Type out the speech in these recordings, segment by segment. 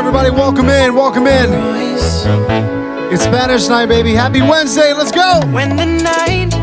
everybody. Welcome in. Welcome in. It's Spanish night, baby. Happy Wednesday. Let's go. When the night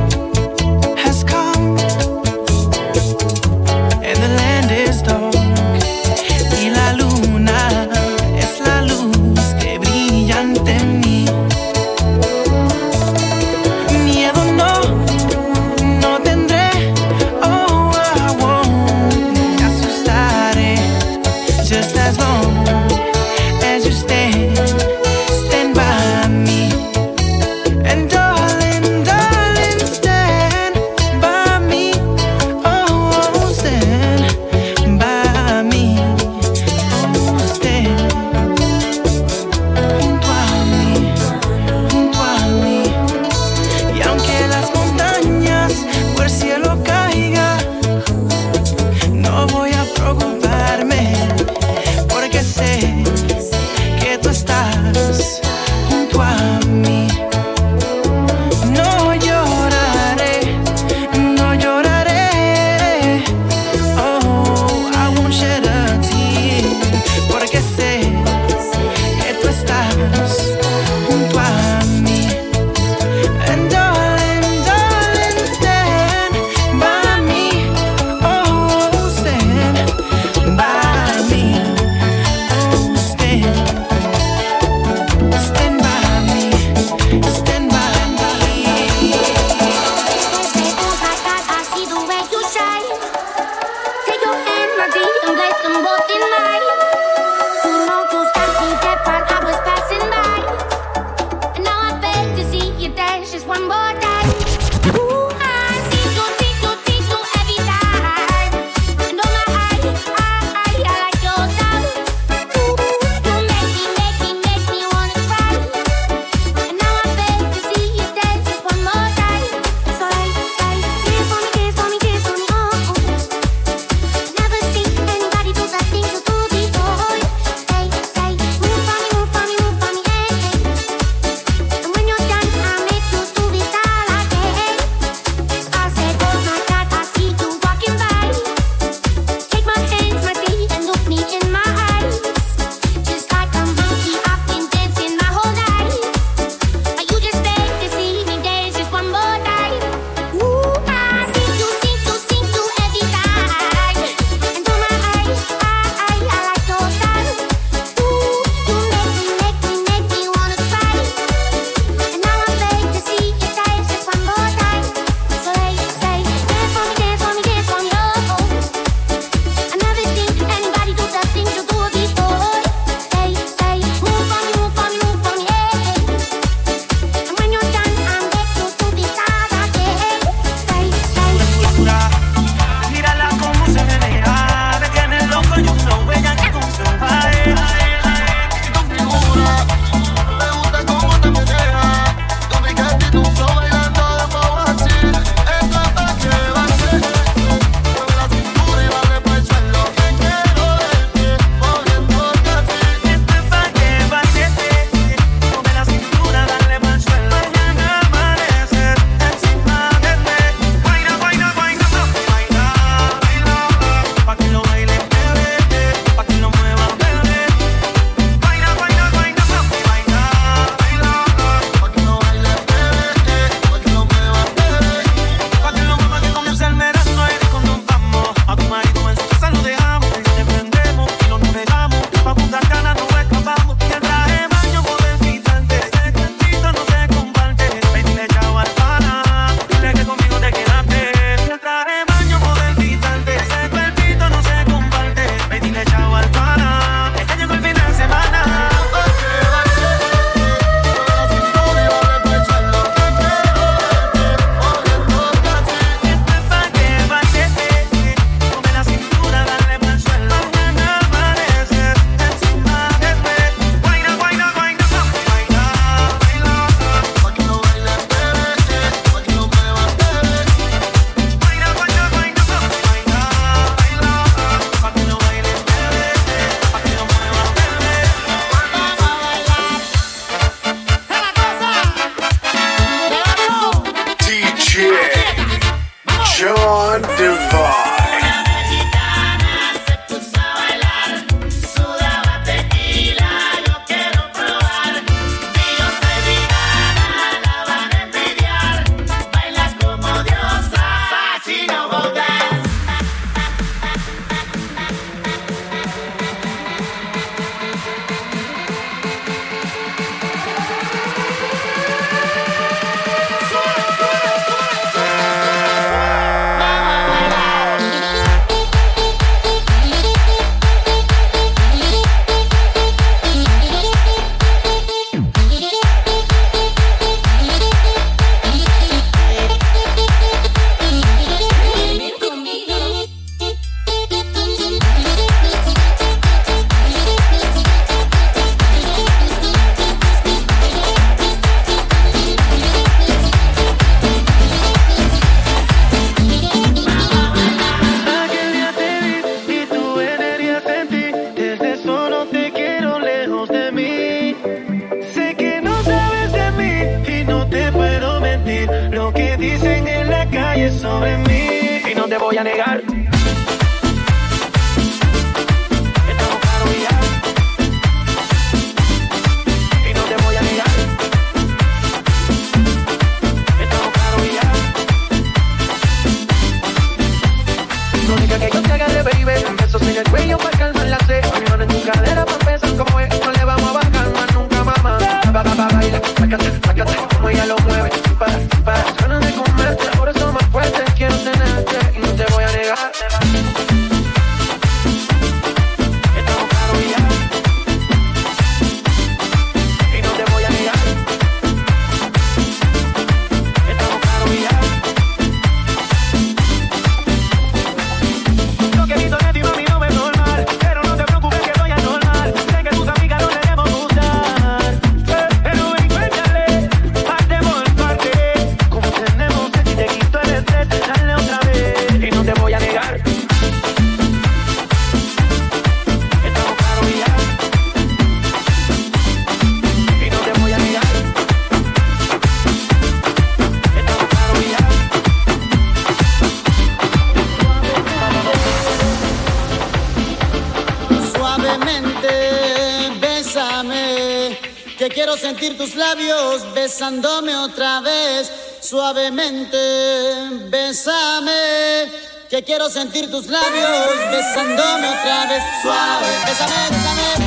quiero sentir tus labios besándome otra vez suave.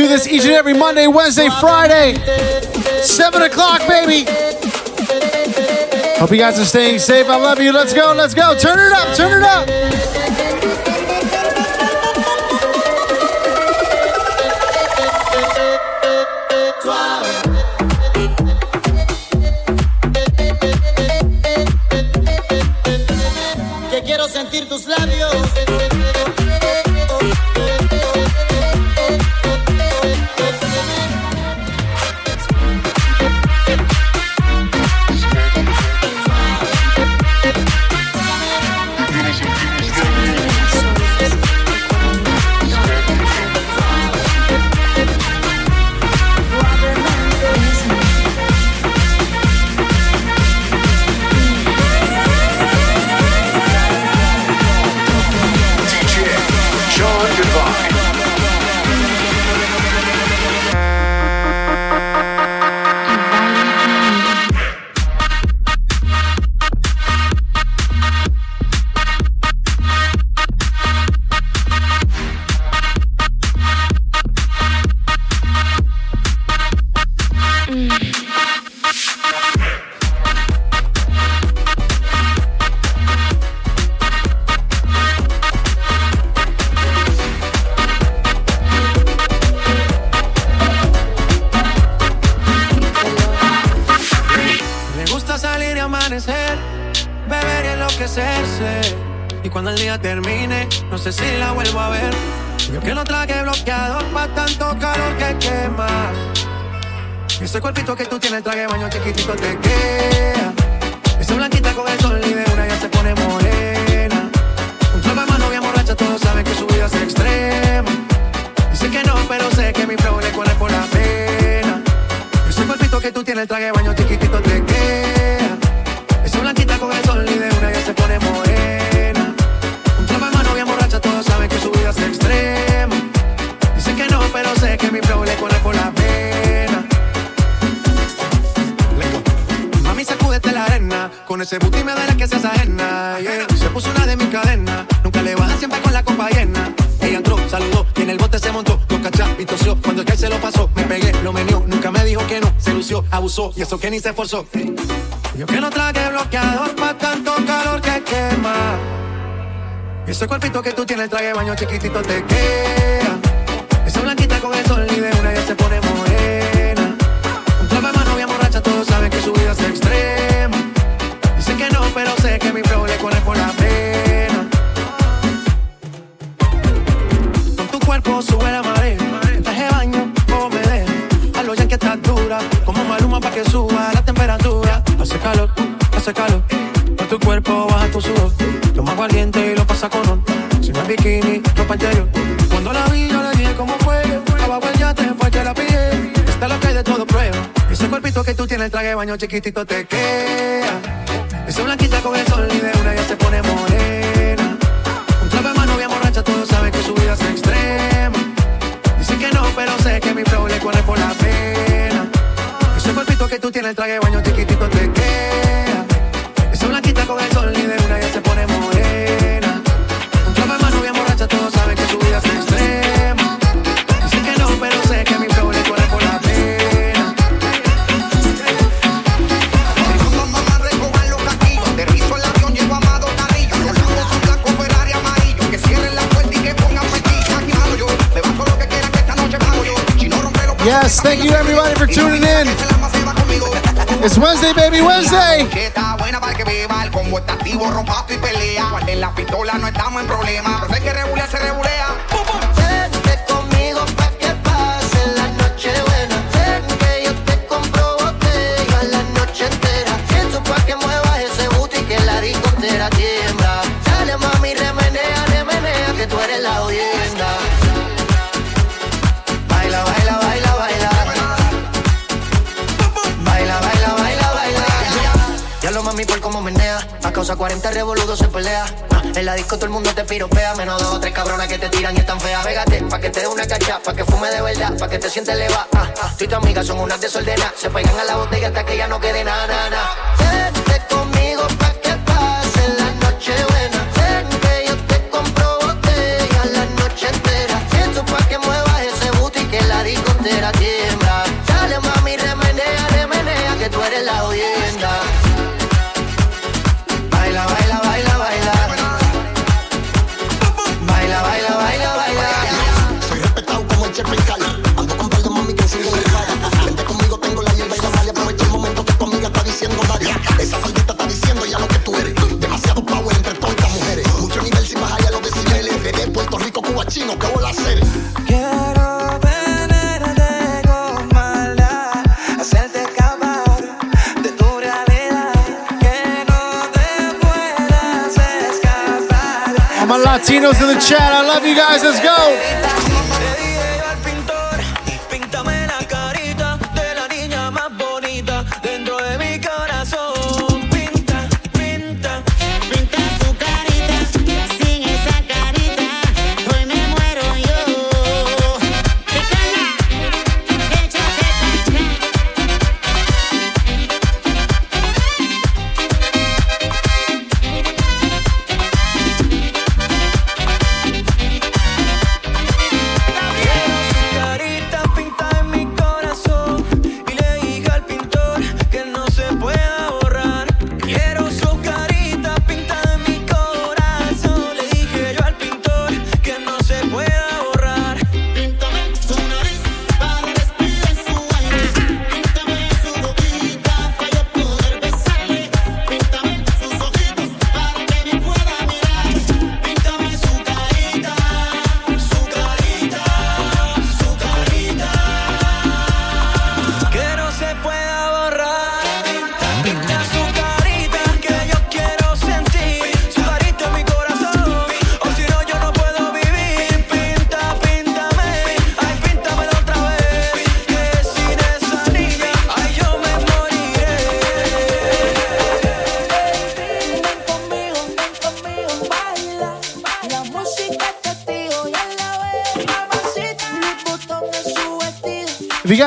do this each and every Monday, Wednesday, Friday. 7 o'clock, baby. Hope you guys are staying safe. I love you. Let's go. Let's go. Turn it up. Turn it up. Ese booty me la que seas ajena. yeah. Se puso una de mis cadenas. Nunca le baja siempre con la copa llena. Ella entró, saludó y en el bote se montó. Lo cachá y tosió. Cuando el que se lo pasó, me pegué, lo menió. Nunca me dijo que no. Se lució, abusó y eso que ni se esforzó. Yo que no traje bloqueador pa' tanto calor que quema. Ese cuerpito que tú tienes, el traje baño chiquitito te queda. Esa blanquita con el sol y de una ya se pone morena. Un trapo de mano bien borracha, todos saben que su vida es extrema. Que no, pero sé que mi flow le corre por la pena. Con tu cuerpo sube la marea. Traje baño o me deja. A lo que estás dura. Como maluma pa' que suba la temperatura. Hace calor, hace calor. Con tu cuerpo baja tu sudor. Toma aguardiente y lo pasa con on. Si no bikini, ropa interior. Cuando la vi, yo le dije cómo fue. Abajo el yate fue que la pillé. Está lo que hay de todo prueba. Ese cuerpito que tú tienes, el traje de baño chiquitito te queda. Esa blanquita con el sol y de una ya se pone morena. Un trapo de mano bien borracha, todos saben que su vida es extrema. Dicen que no, pero sé que mi flow le corre por la pena. Ese cuerpito que tú tienes, el traje de baño chiquitito Thank you everybody for tuning in. It's Wednesday, baby, Wednesday. Causa 40 revoludos se pelea. Ah, En la disco todo el mundo te piropea. Menos dos o tres cabronas que te tiran y están feas. Pégate, pa' que te dé una cacha, pa' que fume de verdad, pa' que te sientes leva. Ah, ah. Tu amiga son unas desordenadas. Se pegan a la botella hasta que ya no quede nada, nada. Latinos in the chat, I love you guys. Let's go.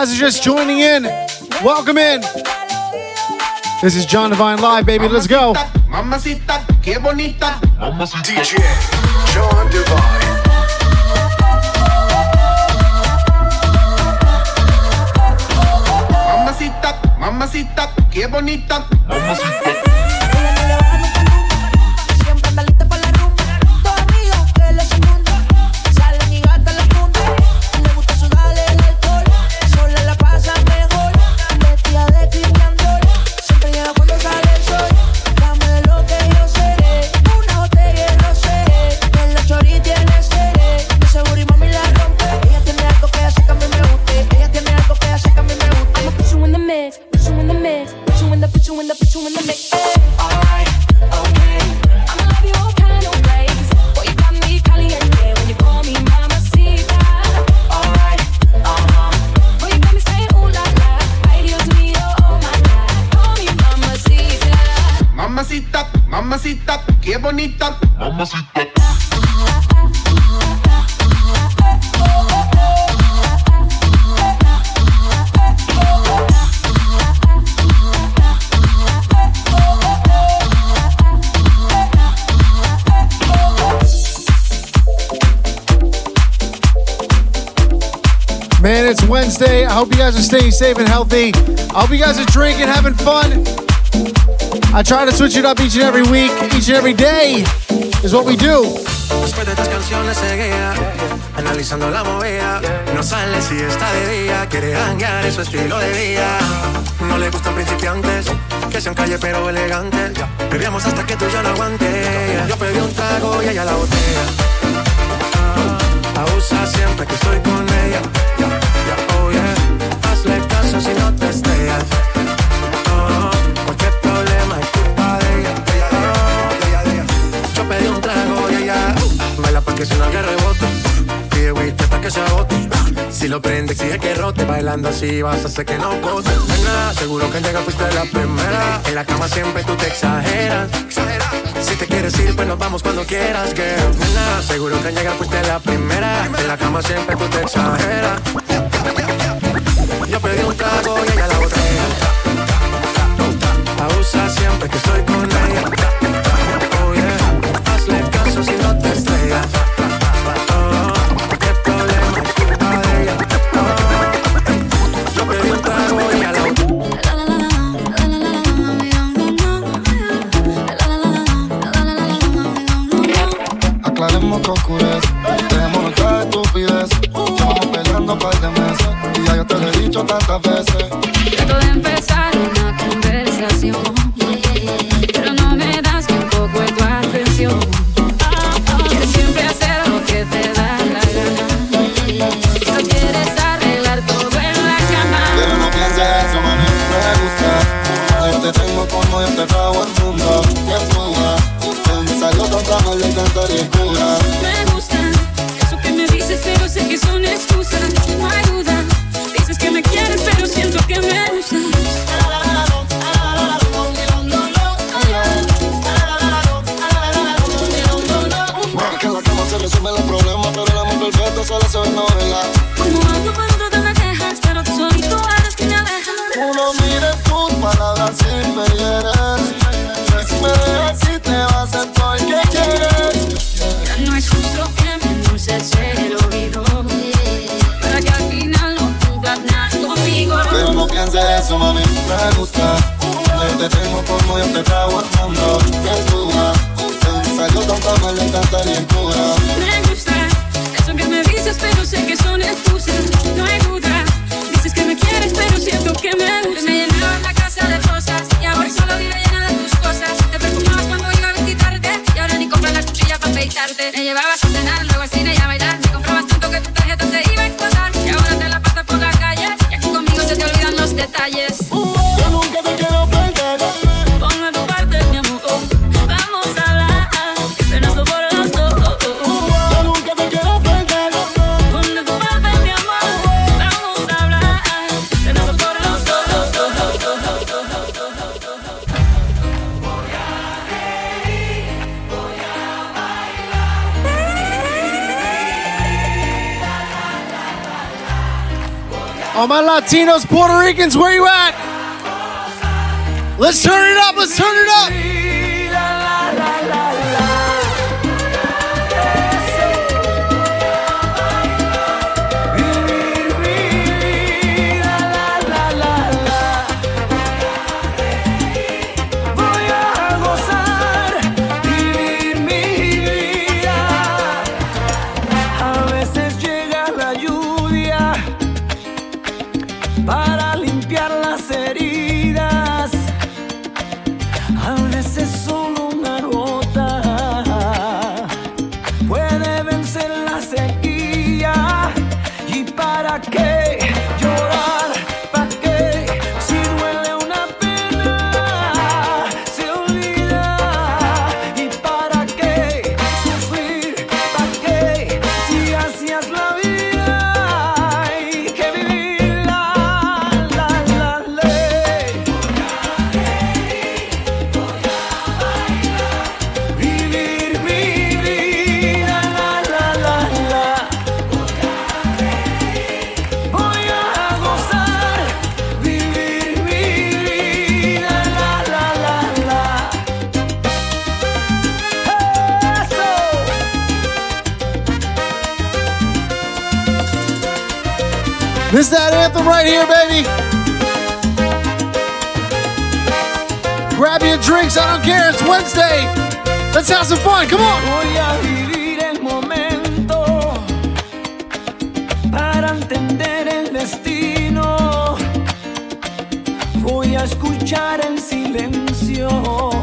Guys are just joining in, welcome in. This is John Divine Live, baby. Let's go. Mamacita, qué bonita. DJ John Divine. Mamacita, mamacita, qué bonita. Siempre mamacita, qué bonita. Man, it's Wednesday. I hope you guys are staying safe and healthy. I hope you guys are drinking, having fun. I try to switch it up each and every week, each and every day is what we do. Después de estas canciones seguía analizando la movida. No sale si está de día, quiere hanguear, es su estilo de vida. No le gustan principiantes, que sean calle pero elegantes. Bebíamos hasta que tú ya no aguante. Yo pedí un trago y ella la botella. Ah, abusa siempre que estoy con ella. Oh yeah. Hazle caso si no te estrellas. Que suena que rebote. Pide whisky hasta que se agote. Si lo prende, exige que rote. Bailando así vas a hacer que no bote. Nena, seguro que al llegar fuiste la primera. En la cama siempre tú te exageras. Si te quieres ir, pues nos vamos cuando quieras, girl. Nena, seguro que al llegar fuiste la primera. En la cama siempre tú te exageras. Yo pedí un trago y ella la botella. Abusa siempre que estoy con ella. Oh yeah, hazle caso si no te estrellas. Oscurece, dejémonos ya de estupidez. Llevamos peleando un par de meses y ya yo te lo he dicho tantas veces. Trato de empezar una conversación, pero no me das ni un poco de tu atención. Quieres siempre hacer lo que te da la gana. No quieres arreglar todo en la Pero cama. no pienses eso, mami, me gusta. Yo te tengo como yo te trago raro le encantaría eso, mami, me gusta. Te tengo como yo te trago al mundo. Que fuga, de donde salió tan mal le encantaría cura. Me gusta eso que me dices pero sé que son excusas No hay duda. Dices que me quieres pero siento que me gustas Me llenabas la casa de rosas Y ahora solo vive llena de tus cosas. Te perfumabas cuando iba a visitarte Y ahora ni compras la cuchilla para afeitarte. Me llevabas a cenar, luego al cine y a bailar olvidan All my Latinos, Puerto Ricans, where you at? Let's turn it up. Let's turn it up. anthem right here, baby. Grab your drinks, I don't care, it's Wednesday. Let's have some fun, come on. escuchar silencio.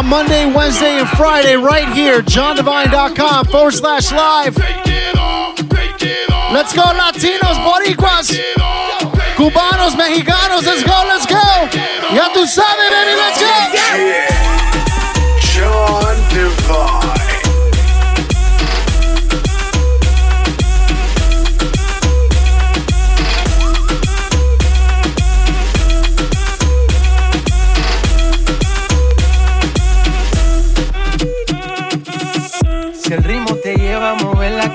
Monday, Wednesday, and Friday right here, johndevine.com forward slash live. Let's go, Latinos, Boricuas, Cubanos, Mexicanos. Let's go, let's go. Ya tú sabes, baby, let's go. John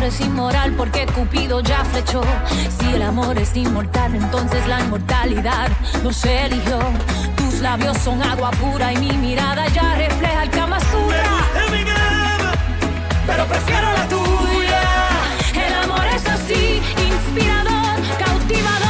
amor es inmoral porque Cupido ya flechó. Si el amor es inmortal, entonces la inmortalidad nos eligió. Tus labios son agua pura y mi mirada ya refleja el Kama Me gusta mi cama, pero prefiero la tuya. El amor es así, inspirador, cautivador.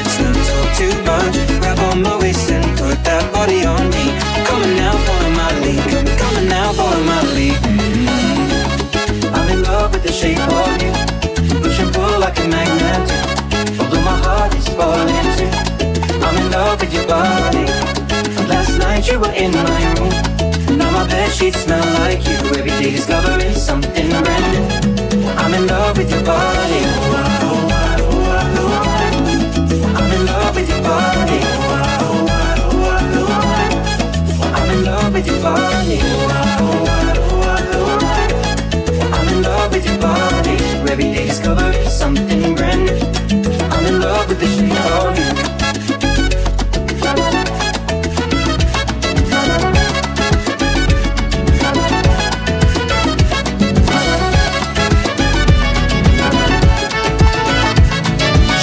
too much. Grab on my waist and put that body on me. Come on now, follow my lead. Come on now, follow my lead. I'm in love with the shape of you. Push and pull like a magnet. Although my heart is falling too. I'm in love with your body. Last night you were in my room. Now my bed sheets smell like you. Every day discovering something brand new. I'm in love with your body. Your body. I'm in love with your body. Every day discovering something brand new. I'm in love with the shape of you.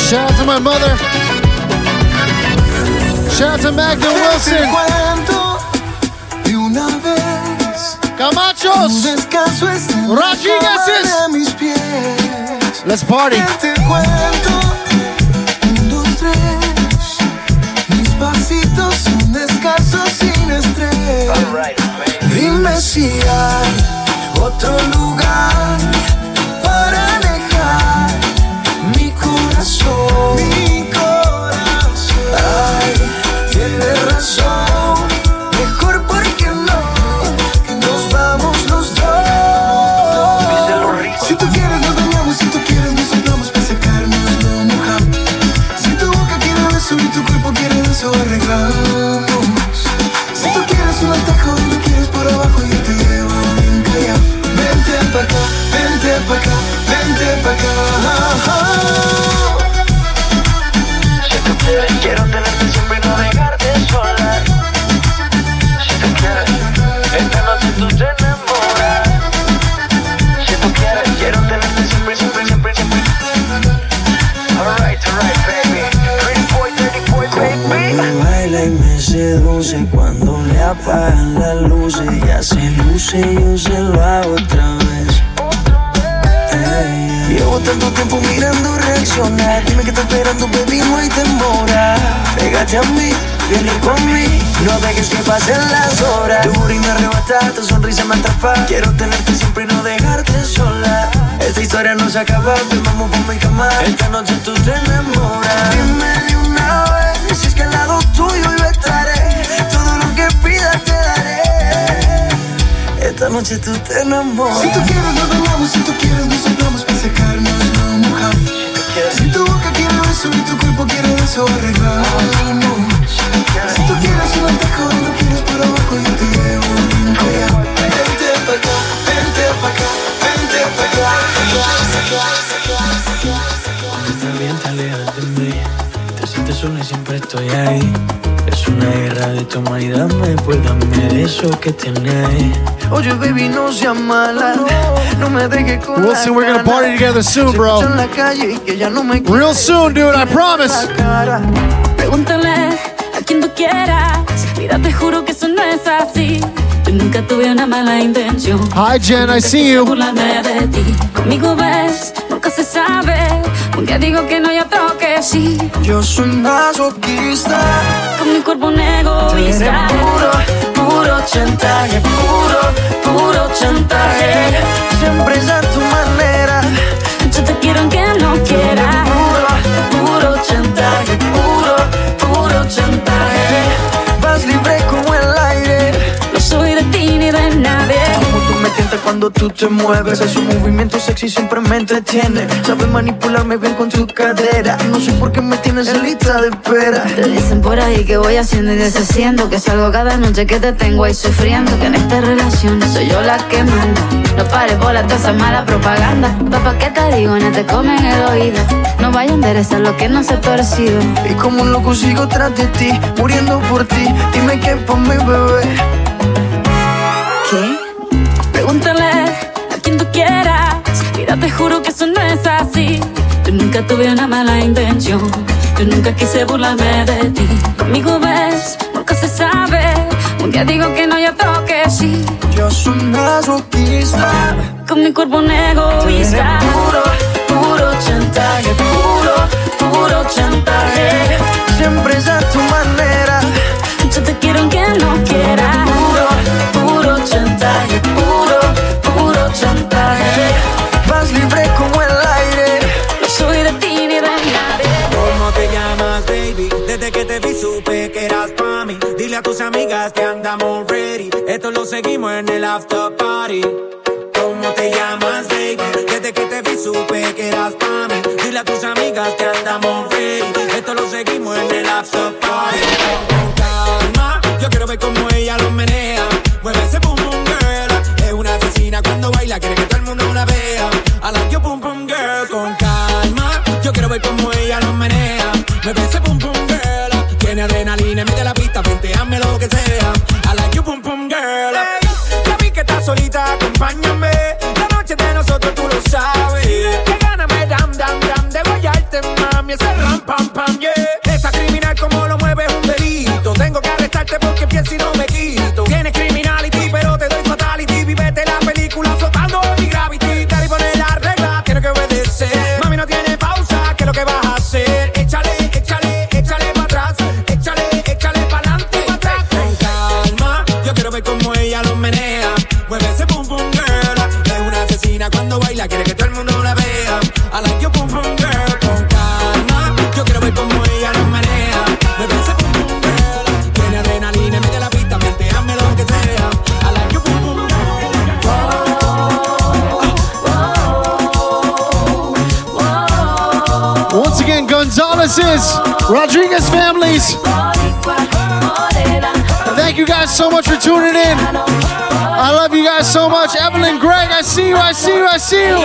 Shout out to my mother. Shout out to Magda Wilson. De una vez. Camachos. Un descanso es de mis pies. Let's party. Te cuento. Un, dos, tres. Mis pasitos son descalzos sin estrés. Dime si hay otro lugar se luce y yo se lo hago otra vez Ey, Llevo tanto tiempo mirando reaccionar. Dime que estás esperando, baby, no hay demora. Pégate a mí, a mí No dejes que pasen las horas Tu booty me arrebata, tu sonrisa me atrapa. Quiero tenerte siempre y no dejarte sola. Esta historia no se acaba Ven, vamos por mi cama. Esta noche tú te enamoras Dime de una vez si es que al lado tuyo Esta noche tú te enamoras Si tú quieres nos bañamos, si tú quieres nos soplamos para secarnos, no mojamos. Si tu boca quiere beso y tu cuerpo quiere eso, arreglamos. Si tú quieres un atajo y lo quieres por abajo, yo te llevo bien callado. Vente pa' acá, vente pa' acá, vente pa' acá. Estás bien, te alejas de mí Te sientes sola y siempre estoy ahí Es una guerra de toma y dame Pues dame de eso que tienes Oye, baby, no seas mala. No me dejes con We'll see, we're gonna party together soon, bro. Real soon, dude, I promise. la cara. Pregúntale a quien tú quieras. Mira, te juro que eso no es así. Yo nunca tuve una mala intención. Hi, Jen, I see you. Burlarme de ti. Conmigo ves, nunca se sabe. Día digo que no y otro que sí. Yo soy masoquista. Con mi cuerpo un egoísta. puro, puro chantaje, puro, puro chantaje. Siempre es a tu manera. Yo te quiero aunque no quieras. Puro, puro chantaje, puro, puro chantaje. Vas libre cuando tú te mueves. Ese movimiento sexy siempre me entretiene. Sabes manipularme bien con tu cadera. No sé por qué me tienes en lista de espera. Te dicen por ahí que voy haciendo y deshaciendo Que salgo cada noche que te tengo ahí sufriendo Que en esta relación soy yo la que manda No pares por toda esa mala propaganda. Papá, ¿qué te digo? No te comen el oído. No vaya a enderezar lo que no se ha torcido. Y como un loco sigo tras de ti, muriendo por ti. Dime qué pa' mi bebé. Mira, te juro que eso no es así. Yo nunca tuve una mala intención. Yo nunca quise burlarme de ti. Conmigo ves, nunca se sabe. Un día digo que no, y otro que sí. Yo soy masoquista. Con mi cuerpo un egoísta. Puro, puro chantaje, puro, puro chantaje. Siempre es a tu manera. Yo te quiero aunque no quiera. Puro, puro chantaje, puro, puro chantaje. Supe que eras pa' mí. Dile a tus amigas que andamos ready. Esto lo seguimos en el after party. ¿Cómo te llamas, baby? Desde que te vi supe que eras pa' mí. Dile a tus amigas que andamos ready. Esto lo seguimos en el after party. Con calma, yo quiero ver cómo ella lo menea. Mueve ese pum pum girl. Es una asesina cuando baila, quiere que todo el mundo la vea. I like your pum pum girl. Con calma, yo quiero ver cómo ella lo menea. Mueve ese girl. Tiene adrenalina, mete la pista, hazme lo que sea. I like you pum pum girl. Hey, ya vi que estás solita, acompáñame. Gonzalez's, Rodriguez families. Thank you guys so much for tuning in. I love you guys so much. Evelyn, Greg, I see you, I see you, I see you.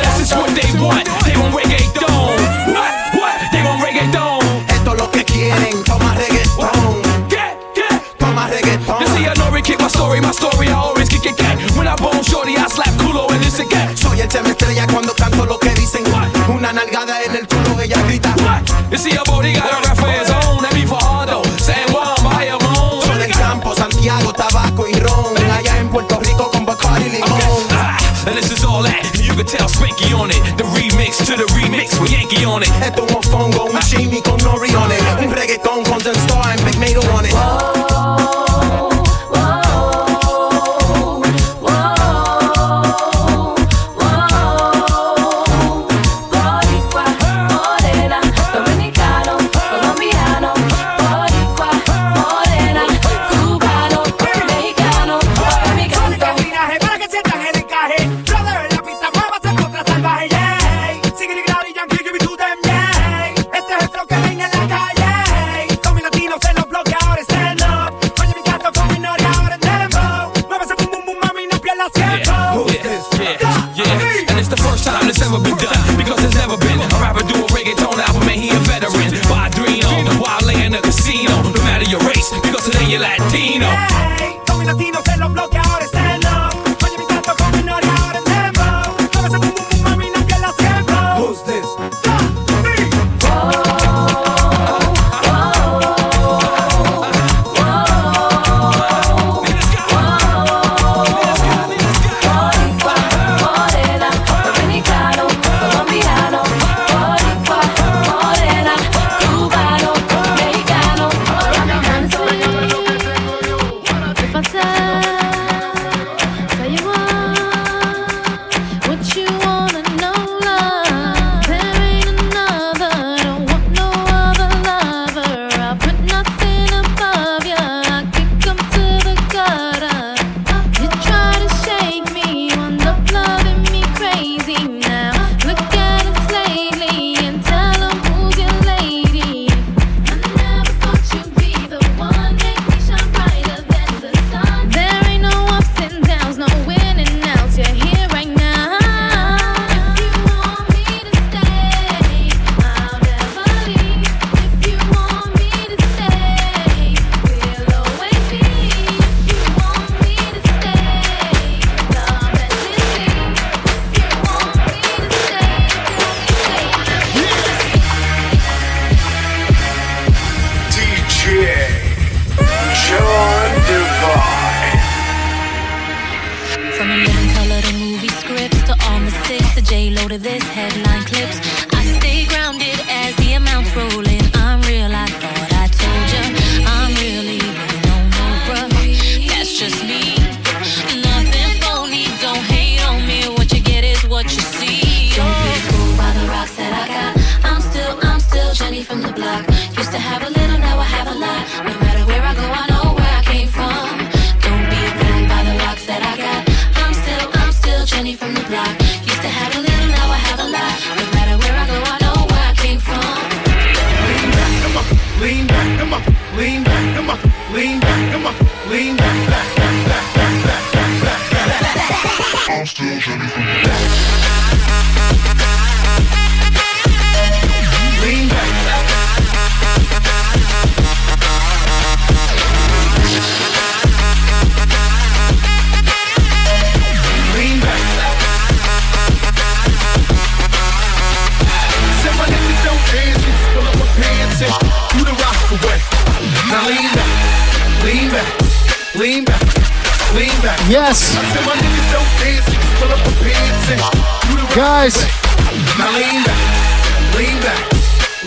This is what they want. They want reggaeton. What? What? They want reggaeton. Esto es lo que quieren, toma reggaetón. Get, get. Toma reggaetón. You see, I know kick my story, my story, I always kick it get. When I bone shorty, I slap culo and this again. Soy el tema estrella cuando canto lo que dicen. Una nalgada en el culo, ella grita. You see, a body got a for his own. That be for Hardo. San Juan. Soy del campo, Santiago, tabaco y ron. Allá en Puerto Rico con Bacardi limón. Ah, and this is all that. You can tell Spanky on it. The remix to the remix with Yankee on it. Esto es un fongo, un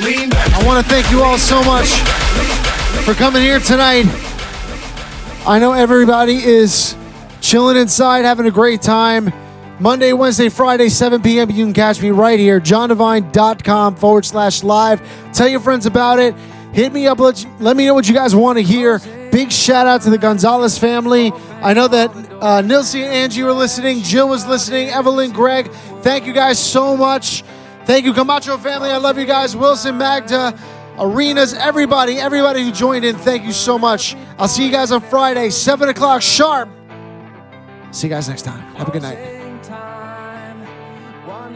lean back. I want to thank you all so much for coming here tonight. I know everybody is chilling inside, having a great time. Monday, Wednesday, Friday, 7 p.m. You can catch me right here, johndevine.com forward slash live. Tell your friends about it. Hit me up. Let, let me know what you guys want to hear. Big shout out to the Gonzalez family. I know that uh, and Angie were listening. Jill was listening. Evelyn, Greg. Thank you guys so much. Thank you, Camacho family. I love you guys. Wilson, Magda, Arenas, everybody, everybody who joined in. Thank you so much. I'll see you guys on Friday, 7 o'clock sharp. See you guys next time. Have a good night. time. One